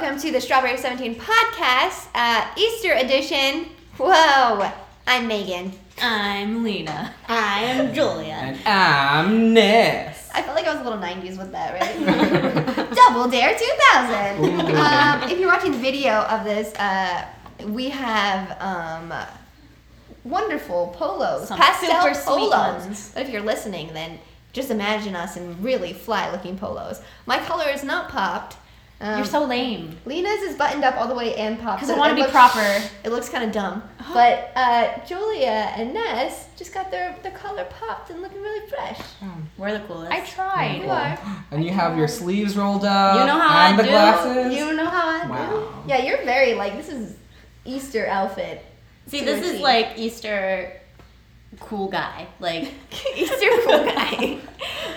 welcome to the Strawburry 17 podcast, uh, Easter edition. Whoa, I'm Megan. I'm Lena. I am Julia. And I'm Ness. I felt like I was a little 90s with that, right? Double Dare 2000. Um, if you're watching the video of this, uh, we have um, wonderful polos, Some pastel super sweet polos. ones. But if you're listening, then just imagine us in really fly-looking polos. My color is not popped. Um, You're so lame. Lena's is buttoned up all the way and popped. Because so I want to be looks- proper. It looks kind of dumb. But uh, Julia and Ness just got their, their collar popped and looking really fresh. We're the coolest. I tried. You are. And you have your sleeves rolled up. You know how and I the do. glasses. You know how I do? Wow. Yeah, you're very like this is Easter outfit. See, this is like Easter cool guy. Like, Easter cool guy.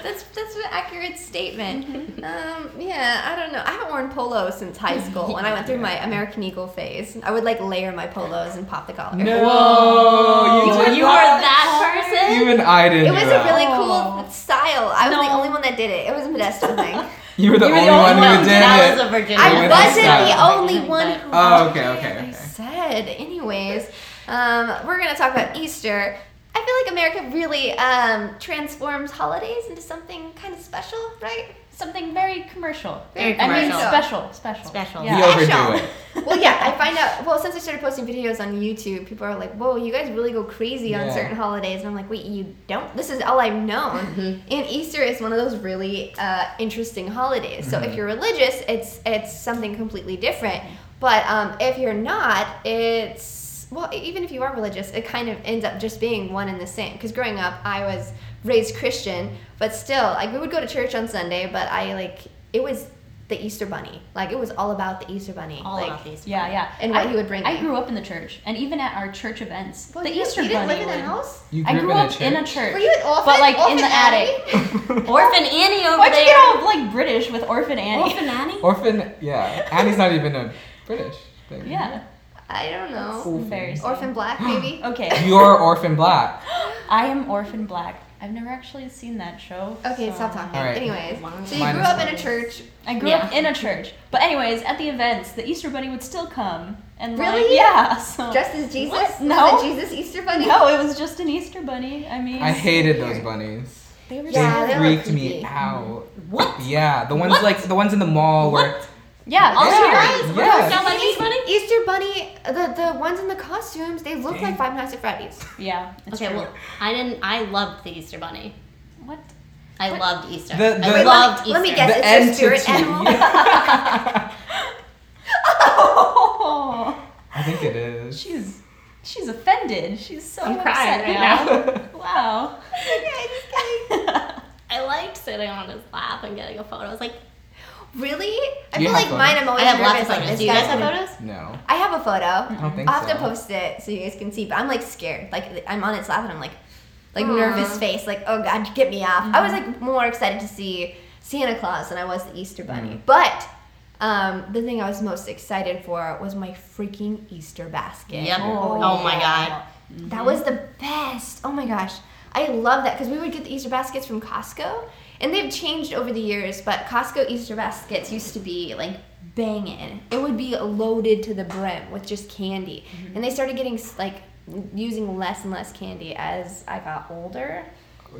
that's that's an accurate statement. Um, yeah, I don't know. I haven't worn polo since high school when I went through my American Eagle phase. I would like layer my polos and pop the collar. No, Whoa. you, did You are that person? Even I didn't. It do was a that. really Oh. cool style. I was the only one that did it. It was a Modesto thing. You were the You were only the one only who one. did that it. was a Virginia. I wasn't the style. only one who. Oh, okay, okay, I said. Anyways, um, we're gonna talk about Easter. I feel like America really um, transforms holidays into something kind of special, right? Something very commercial. Very I mean, commercial. special. Special. Special. We Yeah. overdo Special. it. well, yeah, I find out. Well, since I started posting videos on YouTube, people are like, "Whoa, you guys really go crazy on certain holidays," and I'm like, "Wait, you don't? This is all I've known." And Easter is one of those really uh, interesting holidays. So if you're religious, it's it's something completely different. But um, if you're not, it's well, even if you are religious, it kind of ends up just being one and the same. Because growing up, I was raised Christian, but still, like we would go to church on Sunday, but I like it was the Easter Bunny. Like it was all about the Easter Bunny. All like, about these. Yeah, yeah. And what I, he would bring I me. grew up in the church, and even at our church events, Well, the you, Easter you didn't bunny live in a would- house? You I grew grew up up in a church. Were you an orphan? But like in Orphan the Annie? attic. Orphan Annie over Why'd you there. get all like British with Orphan Annie? Orphan Annie? Orphan, yeah. Annie's not even a British thing. Yeah. I don't know. Orphan. Very. Orphan black, maybe? Okay. You're Orphan Black. I am Orphan Black. I've never actually seen that show. Okay, so- stop talking. All right. Anyways, so you Mine grew up in a church. I grew Yeah. up in a church. But anyways, at the events, the Easter bunny would still come. And like, Really? yeah. So Dressed as Jesus? What? Was No. it Jesus Easter Bunny? No, it was just an Easter bunny. I mean I hated those bunnies. they were Yeah, they they were freaked me out. What? Yeah, the ones What? like the ones in the mall where Yeah, All Yeah. serious? We're Yes. talking about Easter Bunny? The, the ones in the costumes, they look like Five Nights at Freddy's. Yeah. It's Okay, true. well, I didn't. I loved the Easter Bunny. what? I What? loved Easter. The- the- I Wait, loved let me- Easter. let me guess. It's your spirit animal? Oh, I think it is. she's she's offended. She's so I'm upset crying right now. wow. Okay, i was just kidding. I liked sitting on his lap and getting a photo. I was like, Really? I You feel have like mine, I'm always I always have lots nervous. of like, photos. this Do you guys guy's have photos? No, I have a photo. I don't think I'll have so. to post it so you guys can see, but I'm like scared. Like I'm on its lap and I'm like, like Aw. nervous face, like oh god, get me off. I was like more excited to see Santa Claus than I was the Easter Bunny. Mm. But um, the thing I was most excited for was my freaking Easter basket. Yep. Oh, Oh, my yeah. god. That was the best. Oh my gosh. I love that because we would get the Easter baskets from Costco and they've changed over the years, but Costco Easter baskets used to be like banging. It would be loaded to the brim with just candy. Mm-hmm. And they started getting like using less and less candy as I got older.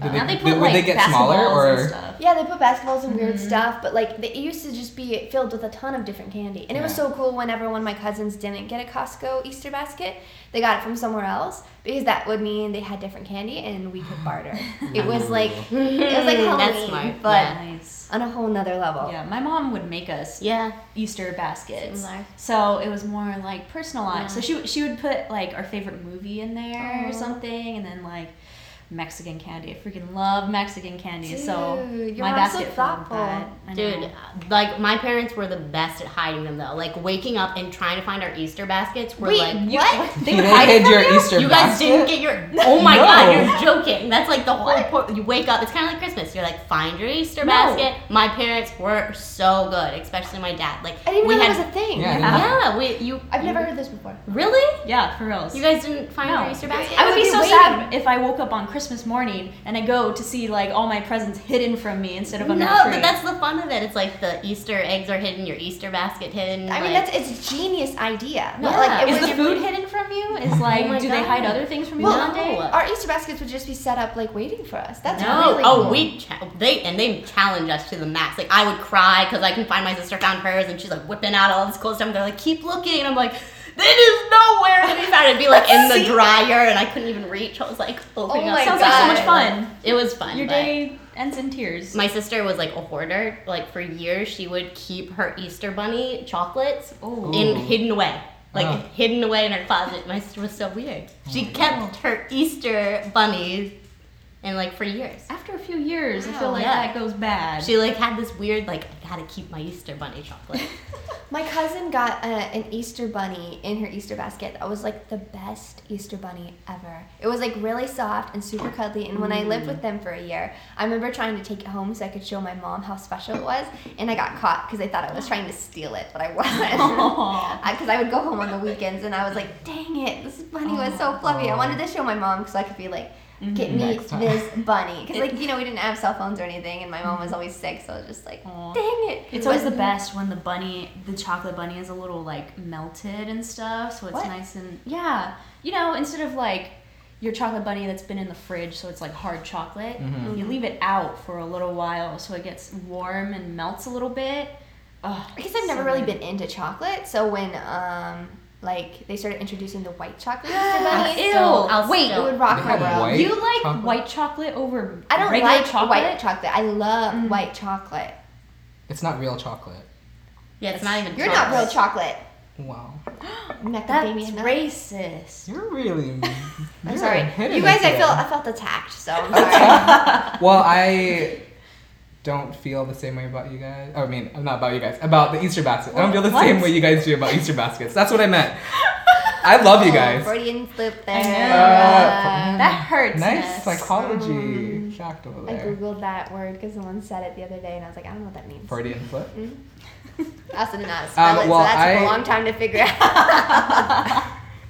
Did now they, they put did, like would they get smaller basketballs or? and stuff. Yeah, they put basketballs and weird mm-hmm. stuff, but like they, it used to just be filled with a ton of different candy. And it was so cool whenever one of my cousins didn't get a Costco Easter basket, they got it from somewhere else because that would mean they had different candy and we could barter. it was like it was like Halloween, That's smart. but Yeah. Nice. on a whole nother level. Yeah, my mom would make us Yeah. Easter baskets. Similar. So it was more like personalized. Yeah. So she would- she would put like our favorite movie in there Aw. or something, and then like Mexican candy. I freaking love Mexican candy. so Dude, your my mom's so basket full of thoughtful. that. Dude, like my parents were the best at hiding them though. Like waking up and trying to find our Easter baskets were Wait, like what? They You didn't hide hid your you? Easter you guys basket? didn't get your Oh my No. god, you're joking. That's like the whole point. You wake up, it's kind of like Christmas. You're like, find your Easter No. basket. My parents were so good, especially my dad. Like I didn't we know had that was a thing. Yeah, Yeah, we you I've never heard this before. Really? Yeah, for reals. You guys didn't find No. your Easter basket? I would would be be so waiting. sad if I woke up on Christmas Christmas morning and I go to see like all my presents hidden from me instead of No, under the tree. but that's the fun of it. It's like the Easter eggs are hidden, your Easter basket hidden. I mean, that's it's a genius idea. But Yeah. like, it is was the food hidden from you? Is like, Oh my do they hide other things from you Well, one day? no. our Easter baskets would just be set up like waiting for us. That's no, really oh, cool. we cha- they and they challenge us to the max. Like I would cry because I can find my sister found hers, and she's like whipping out all this cool stuff. And they're like, keep looking, and I'm like, it is nowhere to be found. It'd be like in the dryer, and I couldn't even reach. I was like, opening Oh up. my Sounds like so much fun. It was fun. Your but- day ends in tears. My sister was like a hoarder. Like for years, she would keep her Easter bunny chocolates Oh. in hidden away, like Oh. hidden away in her closet. My sister was so weird. She oh kept her Easter bunnies, and like for years. After a few years, I feel like Yeah. that goes bad. She like had this weird like I gotta keep my Easter bunny chocolate. My cousin got a, an Easter bunny in her Easter basket. That was like the best Easter bunny ever. It was like really soft and super cuddly. And when I lived mm. with them for a year, I remember trying to take it home so I could show my mom how special it was. And I got caught because I thought I was trying to steal it, but I wasn't. Because uh, I would go home on the weekends and I was like, dang it, this bunny was so fluffy. I wanted to show my mom so I could be like, get me Next time. this bunny. Because, like, you know, we didn't have cell phones or anything, and my mom was always sick, so I was just like, Aw. dang it. It's always the best when the bunny, the chocolate bunny, is a little like melted and stuff, so it's What? nice and yeah. You know, instead of like your chocolate bunny that's been in the fridge, so it's like hard chocolate, Mhm. you leave it out for a little while so it gets warm and melts a little bit. Oh, I guess I've never really been into chocolate, so when um like they started introducing the white chocolate Easter bunnies, Ew! still- I'll Wait, it would rock my world. you like chocolate? white chocolate over I don't regular like chocolate? white chocolate. I love Mm. white chocolate. It's not real chocolate. Yeah, it's not even. You're not real chocolate. Wow. Macadamia That's nut. racist. You're really. I'm you're sorry. You guys, I today. felt I felt attacked, so I'm sorry. well, I don't feel the same way about you guys. I mean, not about you guys. About the Easter basket. I don't feel the What? same way you guys do about Easter baskets. That's what I meant. I love you Oh, guys. Freudian slip I there. know. Uh, that hurts. Nice Ness. psychology fact over there. I googled that word because someone said it the other day, and I was like, I don't know what that means. Freudian flip. I also did not spell Um, it, well, so that took I- a long time to figure out.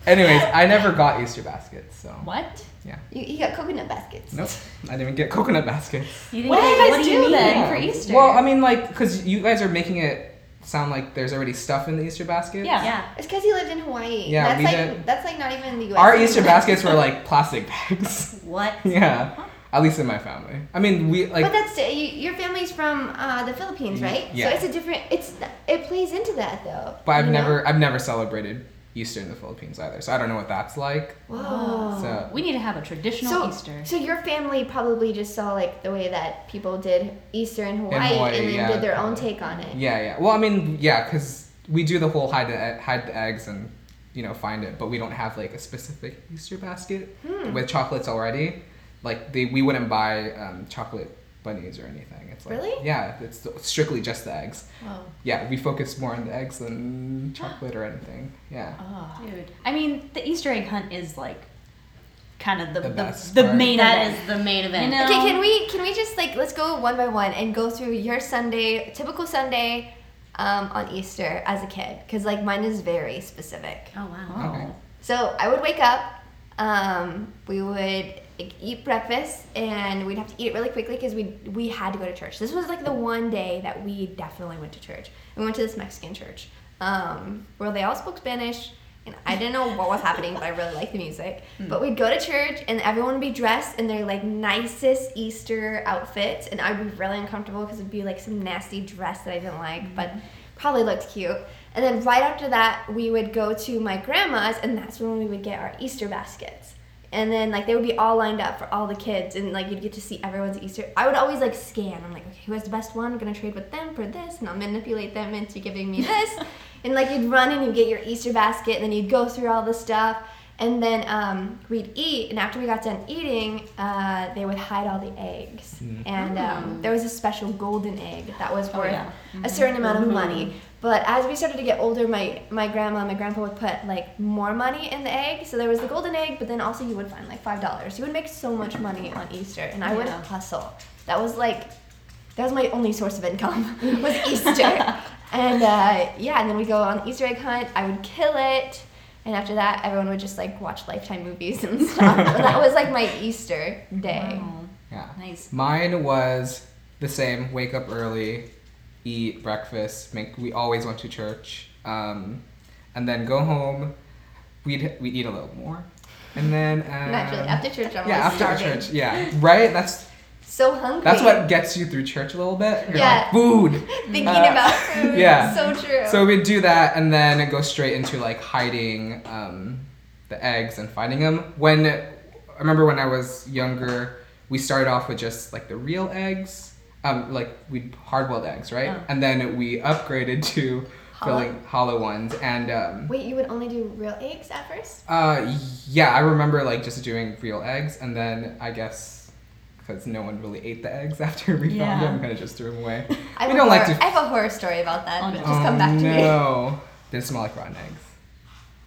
Anyways, I never got Easter baskets, so What? yeah. you, you got coconut baskets. Nope. I didn't even get coconut baskets. You What do you guys what do you do mean then? for Easter? Well, I mean, like, because you guys are making it sound like there's already stuff in the Easter basket. Yeah. Yeah. It's because he lived in Hawaii. Yeah, that's we like did- that's like not even in the U.S. Our Easter anymore. baskets were like plastic bags. What? yeah. At least in my family. I mean, we like. but that's you, your family's from uh, the Philippines, right? Yeah. So it's a different. It's it plays into that though. But I've know? never, I've never celebrated Easter in the Philippines either, so I don't know what that's like. Whoa. So we need to have a traditional So, Easter. so your family probably just saw like the way that people did Easter in Hawaii, Hawaii, and then yeah, did their own take on it. yeah, yeah. Well, I mean, yeah, because we do the whole hide the e- hide the eggs and you know find it, but we don't have like a specific Easter basket Hmm. with chocolates already. Like they, we wouldn't buy um, chocolate bunnies or anything. It's like, Really? Yeah, it's strictly just the eggs. Whoa. Yeah, we focus more on the eggs than chocolate or anything. Yeah. Oh, dude. I mean, the Easter egg hunt is like kind of the The the, best the main That event. is the main event. You know? Okay, can we can we just like let's go one by one and go through your Sunday, typical Sunday, um, on Easter as a kid? Because like mine is very specific. Oh wow. Okay. So I would wake up, um, we would like, eat breakfast, and we'd have to eat it really quickly because we we had to go to church. This was like the one day that we definitely went to church. We went to this Mexican church um, where they all spoke Spanish. And I didn't know what was happening, but I really liked the music. But we'd go to church, and everyone would be dressed in their like nicest Easter outfits, and I'd be really uncomfortable because it'd be like some nasty dress that I didn't like, but probably looked cute. And then right after that, we would go to my grandma's, and that's when we would get our Easter baskets. And then like they would be all lined up for all the kids, and like you'd get to see everyone's Easter. I would always like scan. I'm like, okay, who has the best one? I'm gonna trade with them for this, and I'll manipulate them into giving me this. and like you'd run and you'd get your Easter basket, and then you'd go through all the stuff. And then um, we'd eat, and after we got done eating, uh, they would hide all the eggs. Mm. And um, there was a special golden egg that was Oh, worth yeah. a certain amount of money. But as we started to get older, my, my grandma and my grandpa would put like more money in the egg. So there was the golden egg, but then also you would find like five dollars. You would make so much money on Easter, and I would hustle. That was like that was my only source of income was Easter. and uh, yeah, and then we go on the Easter egg hunt. I would kill it. And after that, everyone would just like watch Lifetime movies and stuff. that was like my Easter day. Wow. Yeah. Nice. Mine was the same. Wake up early, eat breakfast. Make we always went to church, um, and then go home. We'd we'd eat a little more, and then uh, Naturally, after church, I'm yeah, after starving. church, yeah, right. That's So hungry. that's what gets you through church a little bit. You're Yeah. like food. Thinking Uh, about food. yeah. So true. So we'd do that and then go straight into like hiding um, the eggs and finding them. When I remember when I was younger, we started off with just like the real eggs, um, like we hard boiled eggs, right? Oh. And then we upgraded to Hollow? filling hollow ones. And um, Wait, you would only do real eggs at first? uh, yeah, I remember like just doing real eggs, and then I guess. Because no one really ate the eggs after we Yeah. found them, kind of just threw them away. I have, We a don't like horror- to- I have a horror story about that, Oh, no. just come back to me. no. They smell like rotten eggs.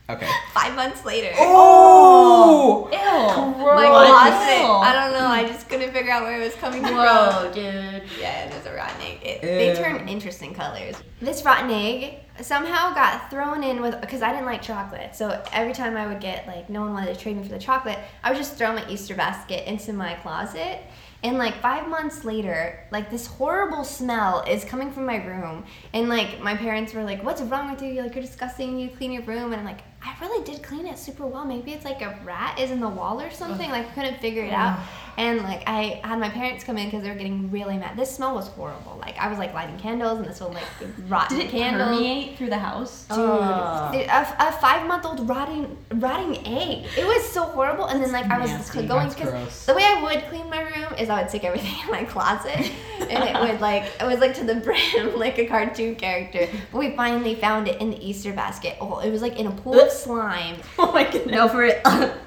Okay. Five months later. Oh! oh. Ew. My What? closet. I don't know. I just couldn't figure out where it was coming from. Whoa, dude. Yeah, it was a rotten egg. It, they turn interesting colors. This rotten egg somehow got thrown in with because I didn't like chocolate. So every time I would get like no one wanted to trade me for the chocolate, I would just throw my Easter basket into my closet. And like five months later, like this horrible smell is coming from my room. And like my parents were like, What's wrong with you? You're like, You're disgusting. You clean your room. And I'm like, I really did clean it super well. Maybe it's like a rat is in the wall or something. Like I couldn't figure it out. And like I had my parents come in because they were getting really mad. This smell was horrible. Like I was like lighting candles and this smelled like rotten Did it candles. permeate through the house? Dude, Oh. Dude, a, a five month old rotting rotting egg. It was so horrible. And then like I was nasty. going That's because the way I would clean my room is I would stick everything in my closet, and it would like it was like to the brim like a cartoon character. But we finally found it in the Easter basket. Oh, it was like in a pool of slime. Oh my goodness. No, for it.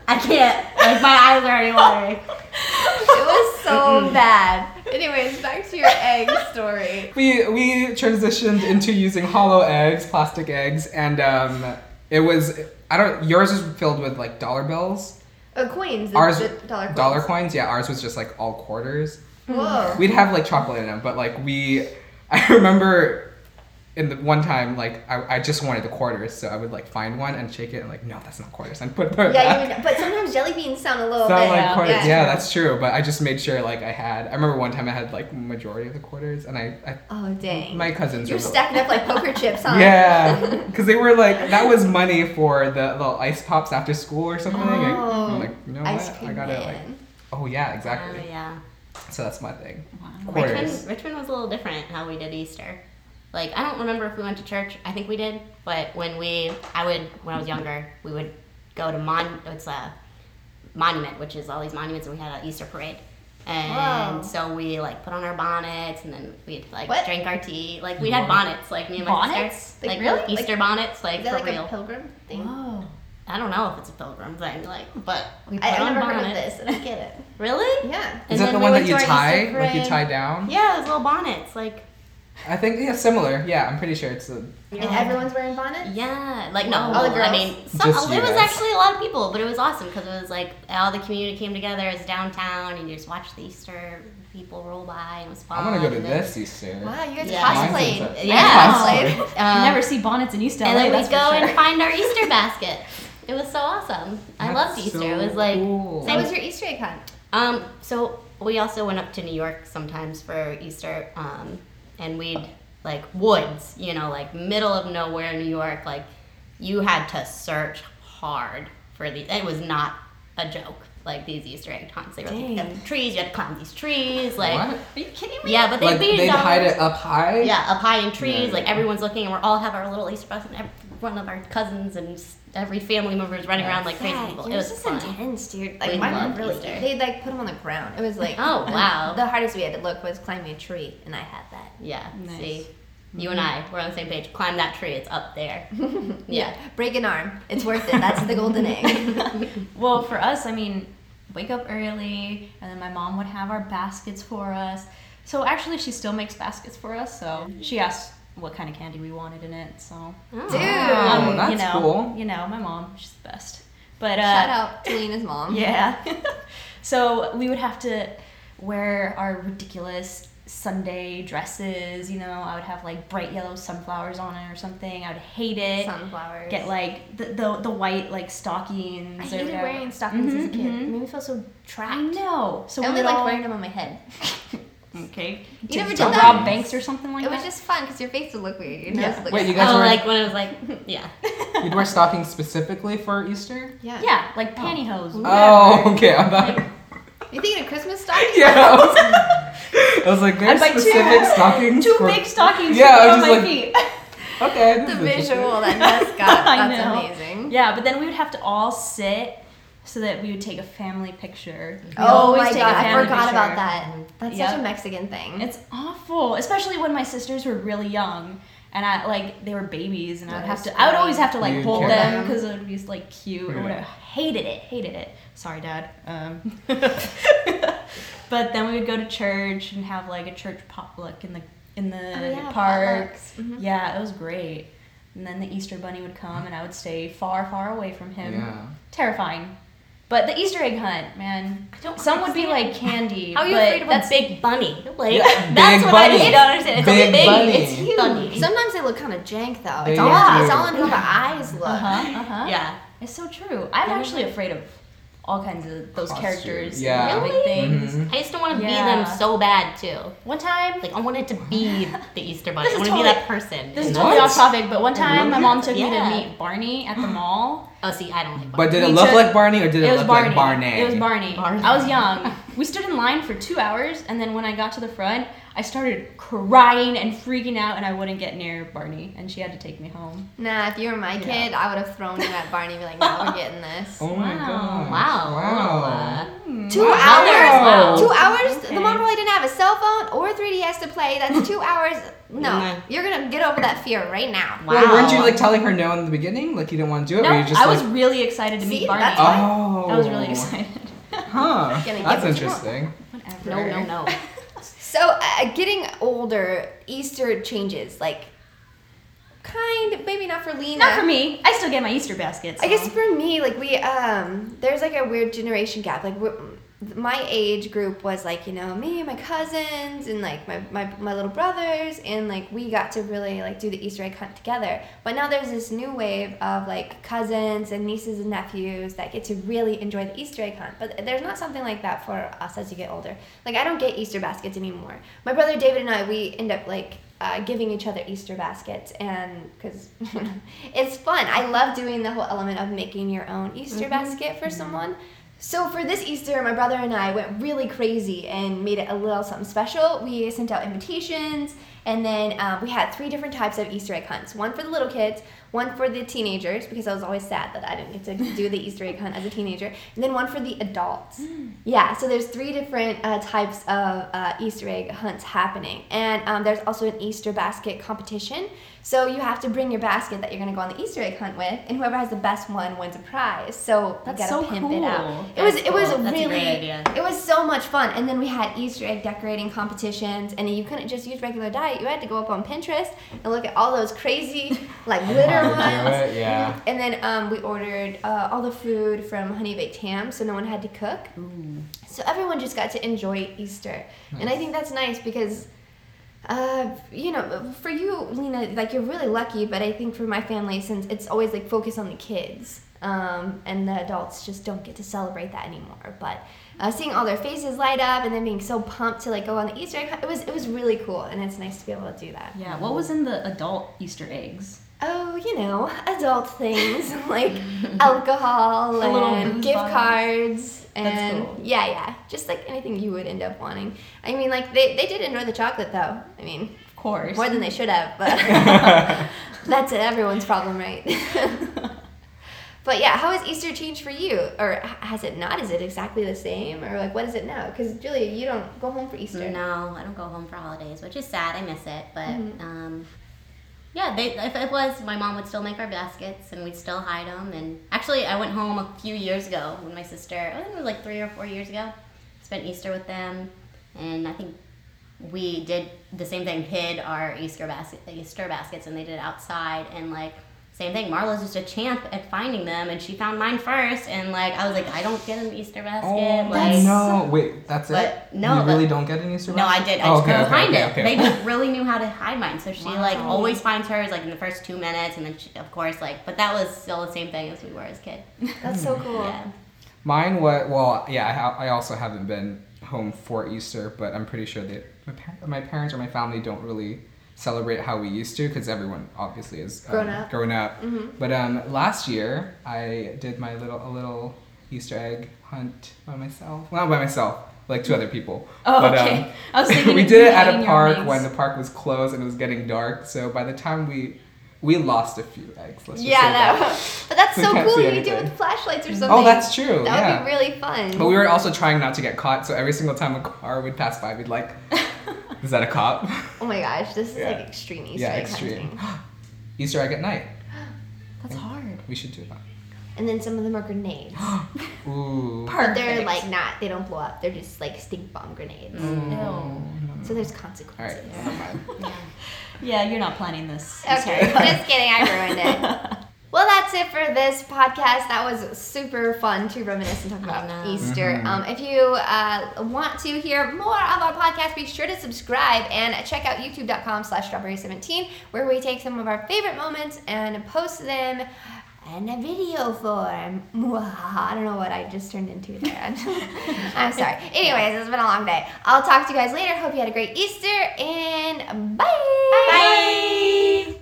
I can't. Like my eyes are already watering. It was so bad. Anyways, back to your egg story. we we transitioned into using hollow eggs, plastic eggs, and um, it was I don't yours was filled with like dollar bills. Uh, coins. Ours dollar coins. dollar coins, yeah. Ours was just like all quarters. Whoa. We'd have like chocolate in them, but like we, I remember in the one time like I, I just wanted the quarters, so I would like find one and shake it and like no, that's not quarters, and put them Yeah, back. you but sometimes jelly beans sound a little Sound bit. like Yeah. quarters. Yeah. Yeah, that's true. But I just made sure like I had. I remember one time I had like majority of the quarters, and I, I Oh dang. my cousins You're were stacking up like poker chips, huh? Yeah, because they were like that was money for the little ice pops after school or something. Oh. I'm like, you know Ice what? cream I got it. Like, oh yeah, exactly. Oh, exactly. yeah. So that's my thing. Wow. Quarters. Richmond, Richmond was a little different how we did Easter. Like I don't remember if we went to church. I think we did, but when we, I would when I was younger, we would go to mon. It's a monument, which is all these monuments, and we had an Easter parade. And Whoa. so we like put on our bonnets, and then we'd like What? drink our tea. Like we had bonnets, like me and my Bonnets? sister, Like, like, really? Easter bonnets, like Is that for like real. a pilgrim thing? Whoa. I don't know if it's a pilgrim thing, like, but we put I, I've on never heard of bonnets. this, and I get it. Really? Yeah. And Is that the one that you tie, like you tie down? Yeah, those little bonnets, like. I think yeah, similar. Yeah, I'm pretty sure it's a. And everyone's wearing bonnets? Yeah, like no, All the well, I mean, some, Just you it was guys. actually a lot of people, but it was awesome because it was like all the community came together. It was downtown, and you just watched the Easter people roll by. And it was fun. I want to go to this Easter. Wow, you guys Yeah. Cosplayed. in Yeah. I cosplayed. you Um, never see bonnets in East LA, and then we'd go sure. and find our Easter basket. It was so awesome. I loved Easter. so it was like cool. How was your Easter egg hunt? Um, so we also went up to New York sometimes for Easter, um, and we'd like woods, you know, like middle of nowhere, New York. Like you had to search hard for these. It was not a joke. Like these Easter egg hunts, they were like, Dang. trees. You had to climb these trees. Like What? Are you kidding me? yeah, but they'd Like be they'd hide it up high. Yeah, up high in trees. Yeah. Like everyone's looking, and we're all have our little Easter basket. And every, one of our cousins and every family member was running around like crazy Yeah, people. it It was was just fun. intense, dude. Like We mine loved were really. Easter. They like put them on the ground. It was like Oh, wow. The hardest we had to look was climbing a tree, and I had that. Yeah. Nice. See, you and mm-hmm. I, we're on the same page. Climb that tree. It's up there. Yeah. Break an arm. It's worth it. That's the golden egg. Well, for us, I mean, wake up early, and then my mom would have our baskets for us. So actually, she still makes baskets for us. So she asked what kind of candy we wanted in it. So Dude. Oh, that's you know, cool. You know, my mom, she's the best. But uh, Shout out to Lena's mom. Yeah. so we would have to wear our ridiculous Sunday dresses. You know, I would have like bright yellow sunflowers on it or something. I would hate it. Sunflowers. Get like the, the the white like stockings. I or hated whatever. wearing stockings as a Mhm, kid. mhm. It made me feel so trapped. I know. So I only would like all- wearing them on my head. Okay. You never To did that? Rob Banks or something like It that. It was just fun because your face would look weird. Your nose Yeah. would Wait, you weird. guys oh, were- like when it was like, yeah. You'd wear stockings specifically for Easter? Yeah. yeah, like pantyhose. Oh, oh whatever. okay. I thought. Like, You thinking of Christmas stockings? yeah. I was, I was like, there's I'd buy two- specific stockings. two for, big stockings Yeah, to I put was on just my like- feet. Okay. The visual that Ness got. I That's know. amazing. Yeah, but then we would have to all sit so that we would take a family picture. We Oh always my take a god, I forgot picture. about that. That's such a Mexican thing. It's awful, especially when my sisters were really young. And I like they were babies, and I would have is to. I would always have to like You'd hold them because it would be like cute or Yeah. whatever. Hated it, hated it. Sorry, Dad. Um, but then we would go to church and have like a church potluck in the in the Oh, yeah, park. potlucks. Mhm. Yeah, it was great. And then the Easter bunny would come, and I would stay far, far away from him. Yeah. Terrifying. But the Easter egg hunt, man. Don't Some would be understand. like candy. How are you but afraid of a big bunny? Like, Yeah, that's big what I bunny. just don't understand. It's Big a big bunny. It's huge. Bunny. Sometimes they look kind of jank though. They It's all, it's all in how the eyes look. Uh huh. Uh huh. yeah. It's so true. I'm actually afraid of all kinds of those Costumes, characters. yeah. and big Really? things. Mhm. I used to want to Yeah. be them so bad too. One time, Like I wanted to be the Easter bunny. This I is want to be totally- that person. this is What? totally off topic, but one time my mom took me to meet Barney at the mall. oh, see, I don't like. But did it We look took- like Barney or did it, It was look Barney. like Barney? It was Barney. Barney. I was young. We stood in line for two hours, and then when I got to the front, I started crying and freaking out, and I wouldn't get near Barney, and she had to take me home. Nah, if you were my Yeah. kid, I would have thrown you at Barney and be like, no, we're getting this. Oh my god. Wow. Wow. Hmm. Two Wow. hours? Two hours? Okay. The mom probably didn't have a cell phone or 3DS to play. That's two hours. No, Nah. you're gonna get over that fear right now. Wow. Wait, weren't you like telling her no in the beginning? Like you didn't want to do it? No, you just I like, was really excited to See, meet Barney. that's why- Oh. I was really excited. Huh. That's what you want. interesting. Whatever. No, no, no. So, uh, getting older, Easter changes. Like, kind of, maybe not for Lena. Not for me. I still get my Easter baskets. I guess for me, like we um, there's like a weird generation gap. Like my age group was like you know me and my cousins and like my, my my little brothers and like we got to really like do the Easter egg hunt together. But now there's this new wave of like cousins and nieces and nephews that get to really enjoy the Easter egg hunt. But there's not something like that for us as you get older. Like I don't get Easter baskets anymore. My brother David and I we end up like uh, giving each other Easter baskets, and because it's fun. I love doing the whole element of making your own Easter basket for someone. So for this Easter, my brother and I went really crazy and made it a little something special. We sent out invitations, and then um, we had three different types of Easter egg hunts. One for the little kids, one for the teenagers because I was always sad that I didn't get to do the Easter egg hunt as a teenager, and then one for the adults. Yeah, so there's three different uh, types of uh, Easter egg hunts happening, and um, there's also an Easter basket competition. So you have to bring your basket that you're gonna go on the Easter egg hunt with, and whoever has the best one wins a prize. So That's you gotta so pimp it out. cool. It was it was cool. That's really it was so much fun. And then we had Easter egg decorating competitions, and you couldn't just use regular dye. You had to go up on Pinterest and look at all those crazy like glitter How to do it, yeah. And then um, we ordered uh, all the food from Honey Baked Ham, so no one had to cook. So everyone just got to enjoy Easter, and I think that's nice because, uh, you know, for you, Lena, like you're really lucky. But I think for my family, since it's always like focus on the kids, um, and the adults just don't get to celebrate that anymore. But uh, seeing all their faces light up and then being so pumped to like go on the Easter egg, hunt, it was it was really cool, and it's nice to be able to do that. Yeah, what was in the adult Easter eggs? Oh, you know, adult things like alcohol and gift bottles. cards and cool. yeah, yeah, just like anything you would end up wanting. I mean, like they, they did enjoy the chocolate though. I mean, Of course. more than they should have, but that's everyone's problem, right? but yeah, how has Easter changed for you, or has it not? Is it exactly the same, or like what is it now? Because Julia, you don't go home for Easter. No, I don't go home for holidays, which is sad. I miss it, but Mhm. um, yeah, they, if it was, my mom would still make our baskets, and we'd still hide them. And actually, I went home a few years ago when my sister, I think it was like three or four years ago, spent Easter with them, and I think we did the same thing, hid our Easter basket, Easter baskets, and they did it outside, and like same thing. Marla's just a champ at finding them, and she found mine first. And like, I was like, I don't get an Easter basket. Oh like, no! Wait, that's it. But it. no, you really but- don't get an Easter basket. No, I did. I Oh, just okay, couldn't okay, find okay, it. okay. They just really knew how to hide mine. So she like always finds hers like in the first two minutes, and then she, of course like, but that was still the same thing as we were as kids. That's so cool. Yeah. Mine was well, yeah. I, ha- I also haven't been home for Easter, but I'm pretty sure that my, par- my parents or my family don't really celebrate how we used to because everyone obviously is um, Grown up. Grown up. Mhm. But um, last year I did my little a little Easter egg hunt by myself. Well, not by myself, like two other people. Oh, But, okay. um, I was thinking we did it at a park when the park was closed and it was getting dark. So by the time we we lost a few eggs. Let's just say Yeah, that. no. But that's so cool. You could do it with flashlights or something. Oh, that's true. That yeah. would be really fun. But we were also trying not to get caught, so every single time a car would pass by, we'd like, is that a cop? oh my gosh, this is Yeah. like extreme Easter yeah, egg extreme. hunting. Easter egg at night. That's hard. We should do that. And then some of them are grenades. Ooh. But they're like not, they don't blow up. They're just like stink bomb grenades. Mm. Ew. So there's consequences. never mind. Yeah, you're not planning this. Okay, just kidding. I ruined it. Well, that's it for this podcast. That was super fun to reminisce and talk about know. Easter. Mhm. Um, if you uh, want to hear more of our podcast, be sure to subscribe and check out youtube.com slash strawburry17, where we take some of our favorite moments and post them in a video form. I don't know what I just turned into there. I'm sorry. Anyways, it's been a long day. I'll talk to you guys later. Hope you had a great Easter, and bye. Bye.